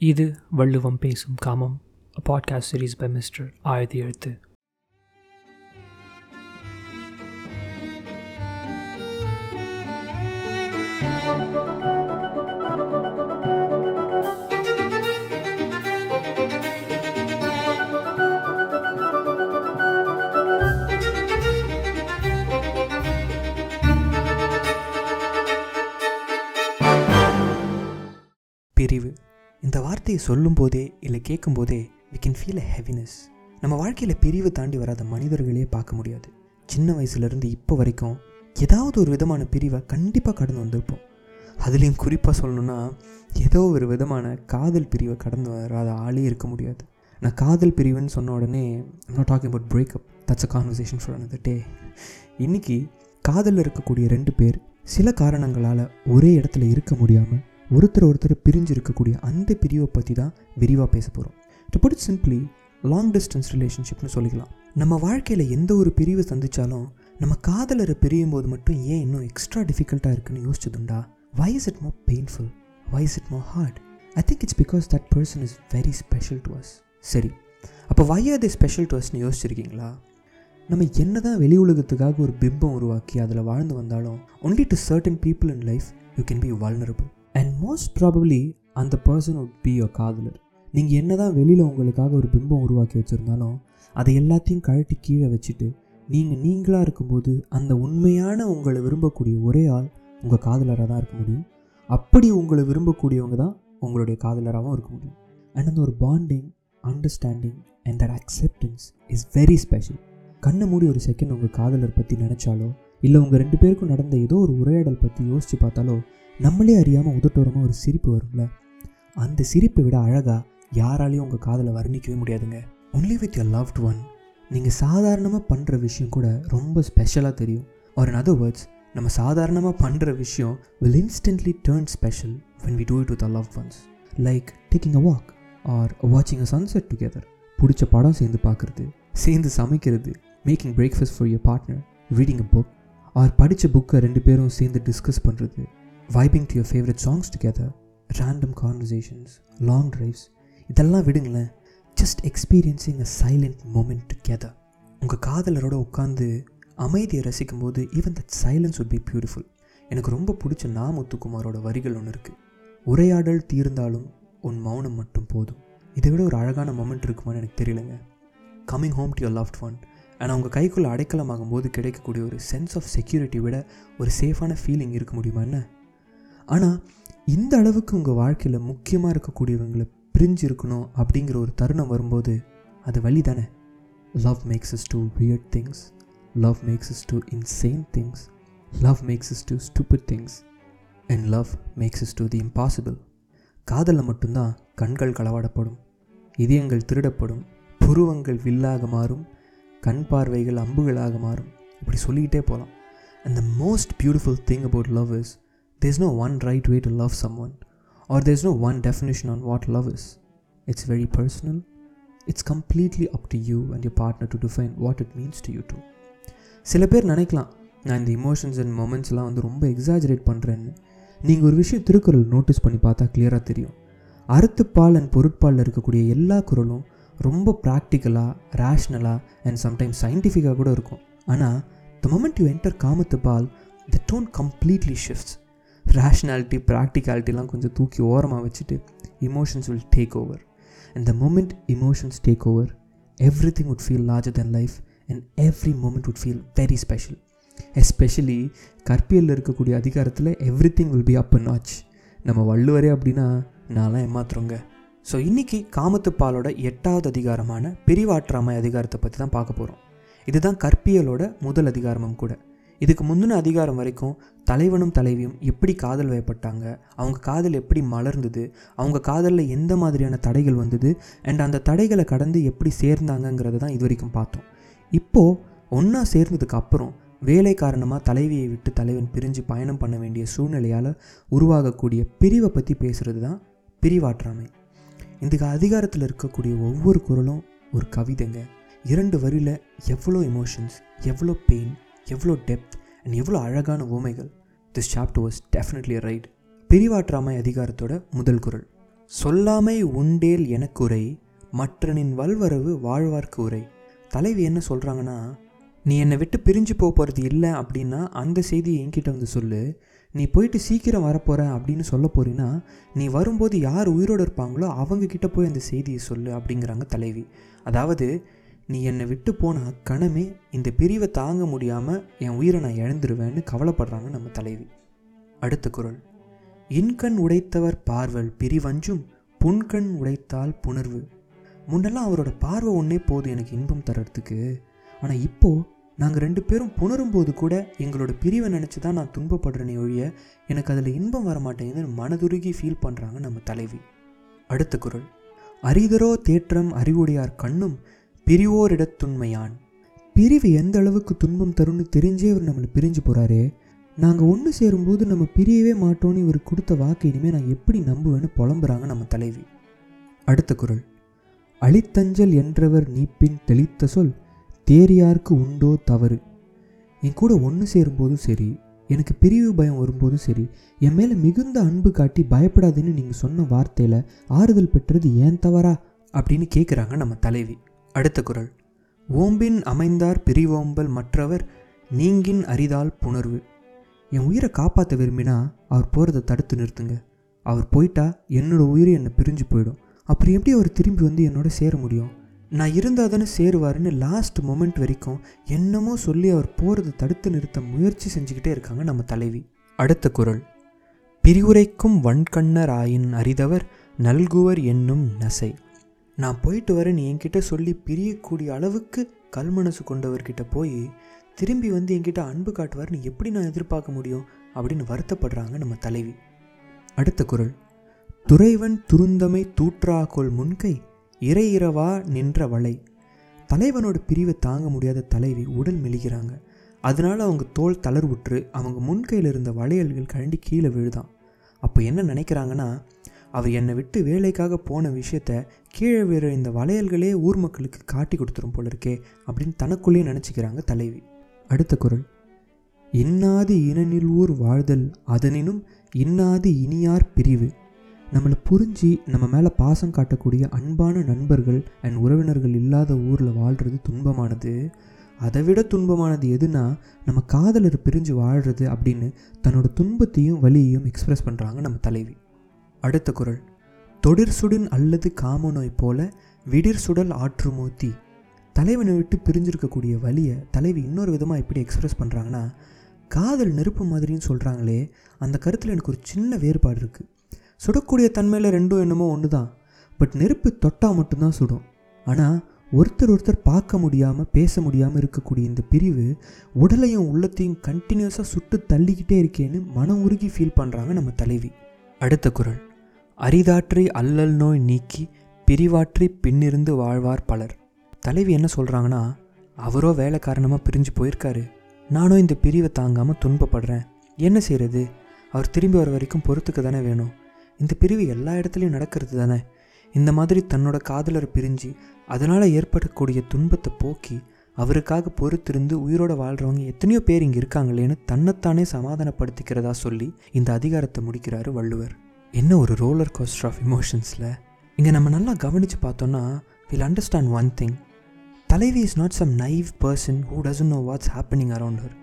இது வள்ளுவம் பேசும் காமம் பாட்காஸ்ட் சீரீஸ் பை மிஸ்டர் ஆயுதி எழுத்து. பிரிவு. இந்த வார்த்தையை சொல்லும்போதே இல்லை கேட்கும்போதே we can feel a heaviness நம்ம வாழ்க்கையில் பிரிவு தாண்டி வராத மனிதர்களே பார்க்க முடியாது. சின்ன வயசுலேருந்து இப்போ வரைக்கும் ஏதாவது ஒரு விதமான பிரிவை கண்டிப்பாக கடந்து வந்திருப்போம். அதுலேயும் குறிப்பாக சொல்லணும்னா ஏதோ ஒரு விதமான காதல் பிரிவை கடந்து வராத ஆளே இருக்க முடியாது. நான் காதல் பிரிவுன்னு சொன்ன உடனே I'm talking about breakup that's a conversation for another day இன்றைக்கி இன்னைக்கு காதலில் இருக்கக்கூடிய ரெண்டு பேர் சில காரணங்களால் ஒரே இடத்துல இருக்க முடியாமல் ஒருத்தர் ஒருத்தர் பிரிஞ்சு இருக்கக்கூடிய அந்த பிரிவை பற்றி தான் விரிவாக பேச போகிறோம் to put it simply long distance ரிலேஷன்ஷிப்னு சொல்லிக்கலாம். நம்ம வாழ்க்கையில் எந்த ஒரு பிரிவை சந்திச்சாலும் நம்ம காதலரை பிரியும் போது மட்டும் ஏன் இன்னும் எக்ஸ்ட்ரா டிஃபிகல்ட்டாக இருக்குன்னு யோசிச்சதுண்டா? Why is it more painful why is it more hard I think it's because that person is very special to us சரி அப்போ why are they special to அஸ்னு யோசிச்சிருக்கீங்களா? நம்ம என்ன தான் வெளி உலகத்துக்காக ஒரு பிம்பம் உருவாக்கி அதில் வாழ்ந்து வந்தாலும் only to certain people in life you can be vulnerable and most probably அந்த பர்சன் உட் பி யோர் காதலர். நீங்கள் என்ன தான் வெளியில் உங்களுக்காக ஒரு பிம்பம் உருவாக்கி வச்சுருந்தாலும் அதை எல்லாத்தையும் கழட்டி கீழே வச்சுட்டு நீங்கள் நீங்களாக இருக்கும்போது அந்த உண்மையான உங்களை விரும்பக்கூடிய ஒரே ஆள் உங்கள் காதலராக தான் இருக்க முடியும். அப்படி உங்களை விரும்பக்கூடியவங்க தான் உங்களுடைய காதலராகவும் இருக்க முடியும். அண்ட் அந்த ஒரு bonding understanding and that acceptance is very special கண்ணை மூடி ஒரு செகண்ட் உங்கள் காதலர் பற்றி நினச்சாலோ இல்லை உங்கள் ரெண்டு பேருக்கும் நடந்த ஏதோ ஒரு உரையாடல் பற்றி யோசித்து பார்த்தாலோ நம்மளே அறியாமல் உதட்டோரமாக ஒரு சிரிப்பு வரும்ல? அந்த சிரிப்பை விட அழகாக யாராலையும் உங்கள் காதலை வர்ணிக்கவே முடியாதுங்க. Only with your loved one நீங்கள் சாதாரணமாக பண்ணுற விஷயம் கூட ரொம்ப ஸ்பெஷலாக தெரியும். ஆர் இன் அதர் வேர்ட்ஸ் நம்ம சாதாரணமாக பண்ணுற விஷயம் will instantly turn special when we do it with love ones like taking a walk or வாட்சிங் அ சன்செட் டுகெதர் பிடிச்ச படம் சேர்ந்து பார்க்குறது சேர்ந்து சமைக்கிறது making breakfast for your partner reading a book or படித்த புக்கை ரெண்டு பேரும் சேர்ந்து டிஸ்கஸ் பண்ணுறது vibing to your favourite songs together random conversations long drives இதெல்லாம் விடுங்களேன். Just experiencing a silent moment together உங்கள் காதலரோட உட்காந்து அமைதியை ரசிக்கும் போது even that silence would be beautiful எனக்கு ரொம்ப பிடிச்ச நா முத்துக்குமாரோட வரிகள் ஒன்று இருக்குது உரையாடல் தீர்ந்தாலும் உன் மௌனம் மட்டும் போதும். இதை விட ஒரு அழகான மொமெண்ட் இருக்குமான்னு எனக்கு தெரியலங்க. Coming home to your loved one ஆனால் அவங்க கைக்குள்ளே அடைக்கலமாகும் போது கிடைக்கக்கூடிய ஒரு சென்ஸ் ஆஃப் செக்யூரிட்டி விட ஒரு சேஃபான ஃபீலிங் இருக்க முடியுமா என்ன? ஆனால் இந்த அளவுக்கு உங்கள் வாழ்க்கையில் முக்கியமாக இருக்கக்கூடியவங்களை பிரிஞ்சு இருக்கணும் அப்படிங்கிற ஒரு தருணம் வரும்போது அது வழி தானே? Love makes us do weird things love makes us do insane things love makes us do stupid things and love makes us do the impossible காதலில் மட்டும்தான் கண்கள் களவாடப்படும். இதயங்கள் திருடப்படும். புருவங்கள் வில்லாக மாறும். கண் பார்வைகள் அம்புகளாக மாறும். இப்படி சொல்லிக்கிட்டே போகலாம் and the most beautiful thing about love is There's no one one right to love love someone or one definition on one love on what love is it's very personal it's completely and your partner and define what to define what it means you two சில பேர் நினைக்கலாம் நான் இந்த emotions and மொமெண்ட்ஸ்லாம் வந்து ரொம்ப exaggerate பண்ணுறேன்னு நீங்கள் ஒரு விஷயம் திருக்குறள் நோட்டீஸ் பண்ணி பார்த்தா கிளியராக தெரியும். அறுத்துப்பால் அண்ட் பொருட்பாலில் இருக்கக்கூடிய எல்லா குரலும் ரொம்ப ப்ராக்டிக்கலாக ரேஷ்னலாக அண்ட் சம்டைம்ஸ் சயின்டிஃபிக்காக கூட இருக்கும். ஆனால் த மொமெண்ட் யூ என்டர் காமத்து பால் the tone completely shifts rationality ப்ராக்டிகாலிட்டிலாம் கொஞ்சம் தூக்கி ஓரமாக வச்சுட்டு emotions will take over and the moment emotions take over everything would feel larger than life and every moment would feel very special especially கற்பியலில் இருக்கக்கூடிய அதிகாரத்தில் everything will be up notch நம்ம வள்ளுவரே அப்படின்னா நான்லாம் ஏமாத்துறோங்க. ஸோ இன்றைக்கி காமத்துப்பாலோட எட்டாவது அதிகாரமான பிரிவாற்றாமை அதிகாரத்தை பற்றி தான் பார்க்க போகிறோம் இதுதான் கற்பியலோட முதல் அதிகாரமும் கூட. இதுக்கு முந்தின அதிகாரம் வரைக்கும் தலைவனும் தலைவியும் எப்படி காதல் வயப்பட்டாங்க? அவங்க காதல் எப்படி மலர்ந்தது? அவங்க காதலில் எந்த மாதிரியான தடைகள் வந்தது? அண்ட் அந்த தடைகளை கடந்து எப்படி சேர்ந்தாங்கங்கிறத தான் இது வரைக்கும் பார்த்தோம். இப்போது ஒன்றா சேர்ந்ததுக்கு அப்புறம் வேலை காரணமாக தலைவியை விட்டு தலைவன் பிரிஞ்சு பயணம் பண்ண வேண்டிய சூழ்நிலையால் உருவாகக்கூடிய பிரிவை பற்றி பேசுகிறது தான் பிரிவாற்றாமை. இந்த அதிகாரத்தில் இருக்கக்கூடிய ஒவ்வொரு குரலும் ஒரு கவிதைங்க. இரண்டு வரியில் எவ்வளோ எமோஷன்ஸ் எவ்வளோ பெயின் எவ்வளோ டெப்த் அண்ட் எவ்வளோ அழகான உமைகள் this chapter was definitely right பிரிவாற்றாமை அதிகாரத்தோட முதல் குரல். சொல்லாமை உண்டேல் எனக்குரை மற்றனின் வல்வரவு வாழ்வார்க்கு உரை. தலைவி என்ன சொல்கிறாங்கன்னா நீ என்னை விட்டு பிரிஞ்சு போக போகிறது இல்லை அப்படின்னா அந்த செய்தியை என்கிட்ட வந்து சொல்லு. நீ போயிட்டு சீக்கிரம் வரப்போகிற அப்படின்னு சொல்ல போறீன்னா நீ வரும்போது யார் உயிரோடு இருப்பாங்களோ அவங்க கிட்ட போய் அந்த செய்தியை சொல்லு அப்படிங்கிறாங்க தலைவி. அதாவது நீ என்னை விட்டு போன கணமே இந்த பிரிவை தாங்க முடியாமல் என் உயிரை நான் இழந்துருவேன்னு கவலைப்படுறாங்க நம்ம தலைவி. அடுத்த குரல். இன்கண் உடைத்தவர் பார்வல் பிரிவஞ்சும் புன்கண் உடைத்தால் புணர்வு. முன்னெல்லாம் அவரோட பார்வை ஒன்றே போதும் எனக்கு இன்பம் தர்றதுக்கு. ஆனால் இப்போது நாங்கள் ரெண்டு பேரும் புணரும் போது கூட எங்களோட பிரிவை நினச்சி தான் நான் துன்பப்படுறேனே ஒழிய எனக்கு அதில் இன்பம் வர மாட்டேங்குதுன்னு மனதுருகி ஃபீல் பண்ணுறாங்க நம்ம தலைவி. அடுத்த குரல். அரிதரோ தேற்றம் அறிவுடையார் கண்ணும் பிரிவோரிடத்துண்மையான் பிரிவு எந்த அளவுக்கு துன்பம் தரும்னு தெரிஞ்சே இவர் நம்மளை பிரிஞ்சு போகிறாரே நாங்கள் ஒன்று சேரும்போது நம்ம பிரியவே மாட்டோன்னு இவர் கொடுத்த வாக்கு இனிமேல் நான் எப்படி நம்புவேன்னு புலம்புறாங்க நம்ம தலைவி. அடுத்த குரல். அழித்தஞ்சல் என்றவர் நீப்பின் தெளித்த சொல் தேரியாருக்கு உண்டோ தவறு. என் கூட ஒன்று சேரும்போதும் சரி எனக்கு பிரிவு பயம் வரும்போதும் சரி என் மேலே மிகுந்த அன்பு காட்டி பயப்படாதுன்னு நீங்கள் சொன்ன வார்த்தையில் ஆறுதல் பெற்றது ஏன் தவறா? அப்படின்னு கேட்குறாங்க நம்ம தலைவி. அடுத்த குரல். ஓம்பின் அமைந்தார் பிரிவோம்பல் மற்றவர் நீங்கின் அரிதால் புணர்வு. என் உயிரை காப்பாற்ற விரும்பினா அவர் போகிறத தடுத்து நிறுத்துங்க. அவர் போயிட்டா என்னோட உயிர் என்னை பிரிஞ்சு போயிடும். அப்புறம் எப்படி அவர் திரும்பி வந்து என்னோட சேர முடியும்? நான் இருந்தால் தானே சேருவாருன்னு லாஸ்ட் மொமெண்ட் வரைக்கும் என்னமோ சொல்லி அவர் போகிறத தடுத்து நிறுத்த முயற்சி செஞ்சுக்கிட்டே இருக்காங்க நம்ம தலைவி. அடுத்த குரல். பிரிவுரைக்கும் வன்கண்ணர் ஆயின் அறிதவர் நல்குவர் என்னும் நசை. நான் போயிட்டு வரேன் என்கிட்ட சொல்லி பிரியக்கூடிய அளவுக்கு கல்மனசு கொண்டவர்கிட்ட போய் திரும்பி வந்து என்கிட்ட அன்பு காட்டுவார்னு எப்படி நான் எதிர்பார்க்க முடியும்? அப்படின்னு வருத்தப்படுறாங்க நம்ம தலைவி. அடுத்த குரல். துறைவன் துருந்தமை தூற்றாகொள் முன்கை இறை இரவா நின்ற வலை தலைவனோட பிரிவை தாங்க முடியாத தலைவி உடல் மெலிகிறாங்க. அதனால அவங்க தோல் தளர்வுற்று அவங்க முன்கையில் இருந்த வளையல்கள் கழண்டி கீழே விழுதான். அப்போ என்ன நினைக்கிறாங்கன்னா அவர் என்னை விட்டு வேலைக்காக போன விஷயத்த கீழே வீர இந்த வளையல்களே ஊர் மக்களுக்கு காட்டி கொடுத்துரும் போல இருக்கே அப்படின்னு தனக்குள்ளேயே நினச்சிக்கிறாங்க தலைவி. அடுத்த குரல். இன்னாது இனனில் ஊர் வாழ்தல் அதனினும் இன்னாது இனியார் பிரிவு. நம்மளை புரிஞ்சு நம்ம மேலே பாசம் காட்டக்கூடிய அன்பான நண்பர்கள் அண்ட் உறவினர்கள் இல்லாத ஊரில் வாழ்கிறது துன்பமானது. அதை விட துன்பமானது எதுனா நம்ம காதலர் பிரிஞ்சு வாழ்கிறது அப்படின்னு தன்னோட துன்பத்தையும் வலியையும் எக்ஸ்ப்ரெஸ் பண்ணுறாங்க நம்ம தலைவி. அடுத்த குரல். தொடிர் சுடின் அல்லது காமநோய் போல விடிர் சுடல் ஆற்று மூத்தி. தலைவனை விட்டு பிரிஞ்சிருக்கக்கூடிய வழியை தலைவி இன்னொரு விதமாக எப்படி எக்ஸ்பிரஸ் பண்ணுறாங்கன்னா காதல் நெருப்பு மாதிரின்னு சொல்கிறாங்களே அந்த கருத்தில் எனக்கு ஒரு சின்ன வேறுபாடு இருக்குது சுடக்கூடிய தன்மையில் ரெண்டும் என்னமோ ஒன்று தான் பட் நெருப்பு தொட்டால் மட்டும்தான் சுடும். ஆனால் ஒருத்தர் ஒருத்தர் பார்க்க முடியாமல் பேச முடியாமல் இருக்கக்கூடிய இந்த பிரிவு உடலையும் உள்ளத்தையும் கண்டினியூஸாக சுட்டு தள்ளிக்கிட்டே இருக்கேன்னு மனம் உருகி ஃபீல் பண்ணுறாங்க நம்ம தலைவி. அடுத்த குரல். அரிதாற்றி அல்லல் நோய் நீக்கி பிரிவாற்றி பின்னிருந்து வாழ்வார் பலர். தலைவி என்ன சொல்கிறாங்கன்னா அவரோ வேலை காரணமாக பிரிஞ்சு போயிருக்காரு. நானும் இந்த பிரிவை தாங்காமல் துன்பப்படுறேன். என்ன செய்கிறது அவர் திரும்பி வர வரைக்கும் பொறுத்துக்கு தானே வேணும். இந்த பிரிவு எல்லா இடத்துலையும் நடக்கிறது தானே? இந்த மாதிரி தன்னோட காதலர் பிரிஞ்சு அதனால் ஏற்படக்கூடிய துன்பத்தை போக்கி அவருக்காக பொறுத்திருந்து உயிரோட வாழ்கிறவங்க எத்தனையோ பேர் இங்கே இருக்காங்களேன்னு தன்னைத்தானே சமாதானப்படுத்திக்கிறதா சொல்லி இந்த அதிகாரத்தை முடிக்கிறாரு வள்ளுவர். என்ன ஒரு ரோலர் கோஸ்டர் ஆஃப் இமோஷன்ஸில் இங்கே நம்ம நல்லா கவனித்து பார்த்தோன்னா வில் அண்டர்ஸ்டாண்ட் ஒன் திங் தலைவி is not some naive person who doesn't know what's happening around her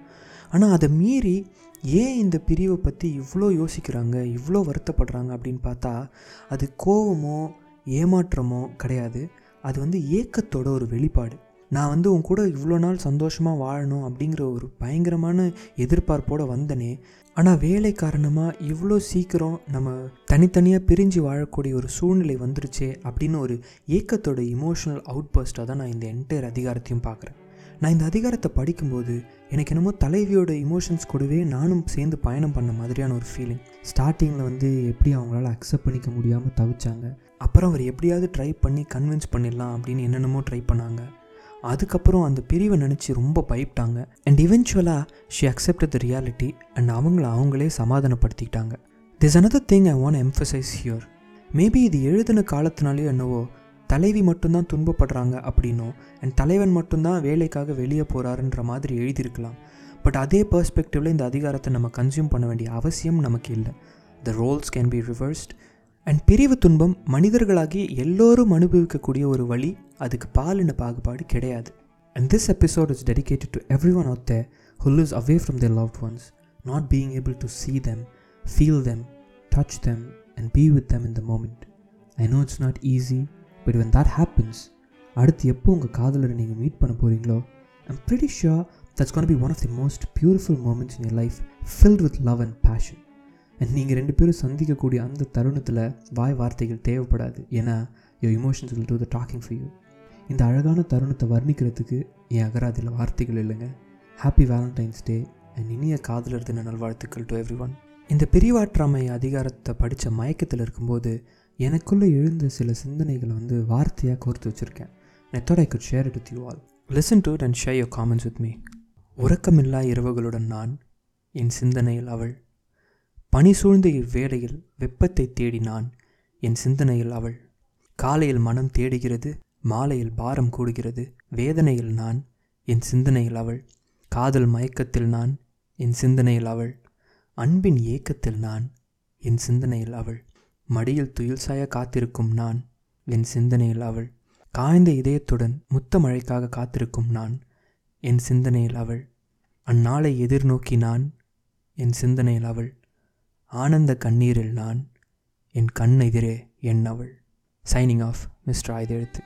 ஆனால் அதை மீறி ஏன் இந்த பிரிவை பற்றி இவ்வளோ யோசிக்கிறாங்க இவ்வளோ வருத்தப்படுறாங்க அப்படின்னு பார்த்தா அது கோவமோ ஏமாற்றமோ கிடையாது. அது வந்து ஏக்கத்தோட ஒரு வெளிப்பாடு. நான் வந்து உன் கூட இவ்வளோ நாள் சந்தோஷமாக வாழணும் அப்படிங்கிற ஒரு பயங்கரமான எதிர்பார்ப்போடு வந்தனே. ஆனால் வேலை காரணமாக இவ்வளோ சீக்கிரம் நம்ம தனித்தனியாக பிரிஞ்சு வாழக்கூடிய ஒரு சூழ்நிலை வந்துருச்சே அப்படின்னு ஒரு ஏக்கத்தோட இமோஷனல் அவுட்பர்ஸ்ட்டாக தான் நான் இந்த என்டையர் அதிகாரத்தையும் பார்க்குறேன். நான் இந்த அதிகாரத்தை படிக்கும்போது எனக்கு என்னமோ தலைவியோட இமோஷன்ஸ் கூடவே நானும் சேர்ந்து பயணம் பண்ண மாதிரியான ஒரு ஃபீலிங் ஸ்டார்டிங்கில் வந்து எப்படி அவங்களால அக்செப்ட் பண்ணிக்க முடியாமல் தவிச்சாங்க. அப்புறம் அவர் எப்படியாவது ட்ரை பண்ணி கன்வின்ஸ் பண்ணிடலாம் அப்படின்னு என்னென்னமோ ட்ரை பண்ணாங்க. அதுக்கப்புறம் அந்த பிரிவை நினச்சி ரொம்ப பயப்பட்டாங்க. And இவென்ச்சுவலாக she accept the reality and அவங்கள அவங்களே சமாதானப்படுத்திக்கிட்டாங்க. This another thing I want emphasise here maybe இது எழுதின காலத்தினாலேயோ என்னவோ தலைவி மட்டும்தான் துன்பப்படுறாங்க அப்படின்னோ அண்ட் தலைவன் மட்டும்தான் வேலைக்காக வெளியே போகிறாருன்ற மாதிரி எழுதியிருக்கலாம். பட் அதே பர்ஸ்பெக்டிவில் இந்த அதிகாரத்தை நம்ம கன்சியூம் பண்ண வேண்டிய அவசியம் நமக்கு இல்லை. The roles can be reversed and பிரிவு துன்பம் மனிதர்களாகி எல்லோரும் அனுபவிக்கக்கூடிய ஒரு வழி அதுக்கு பாலின பாகுபாடு கிடையாது and this episode is dedicated to everyone out there who lives away from their loved ones not being able to see them feel them touch them and be with them in the moment I know it's not easy but when that happens அடுத்து எப்போ உங்கள் காதலரை நீங்கள் meet பண்ண போகிறீங்களோ I'm pretty sure that's gonna be one of the most beautiful moments in your life filled with love and passion and நீங்கள் ரெண்டு பேரும் சந்திக்கக்கூடிய அந்த தருணத்தில் வாய் வார்த்தைகள் தேவைப்படாது ஏன்னா your emotions will do the talking for you இந்த அழகான தருணத்தை வர்ணிக்கிறதுக்கு என் அகராதியில் வார்த்தைகள் இல்லைங்க. ஹாப்பி வேலண்டைன்ஸ் டே அண்ட் இனிய காதலர் தின நல்வாழ்த்துக்கள் டு எவ்ரி ஒன் இந்த பிரிவாற்றாமை அதிகாரத்தை படித்த மயக்கத்தில் இருக்கும்போது எனக்குள்ளே எழுந்த சில சிந்தனைகளை வந்து வார்த்தையாக கோர்த்து வச்சுருக்கேன். I I could share it with you all listen to and share your comments with me உறக்கமில்லா இரவுகளுடன் நான் என் சிந்தனையில் அவள். பனி சூழ்ந்த இவ்வேளையில் வெப்பத்தை தேடி நான் என் சிந்தனையில் அவள். காலையில் மனம் தேடுகிறது மாலையில் பாரம் கூடுகிறது. வேதனையில் நான் என் சிந்தனையில் அவள். காதல் மயக்கத்தில் நான் என் சிந்தனையில் அவள். அன்பின் ஏக்கத்தில் நான் என் சிந்தனையில் அவள். மடியில் துயில் சாய காத்திருக்கும் நான் என் சிந்தனையில் அவள். காய்ந்த இதயத்துடன் முத்த மழைக்காக காத்திருக்கும் நான் என் சிந்தனையில் அவள். அந்நாளை எதிர்நோக்கி நான் என் சிந்தனையில் அவள். ஆனந்த கண்ணீரில் நான் என் கண் எதிரே என் அவள். Signing off mister Ayudha Ezhuthu.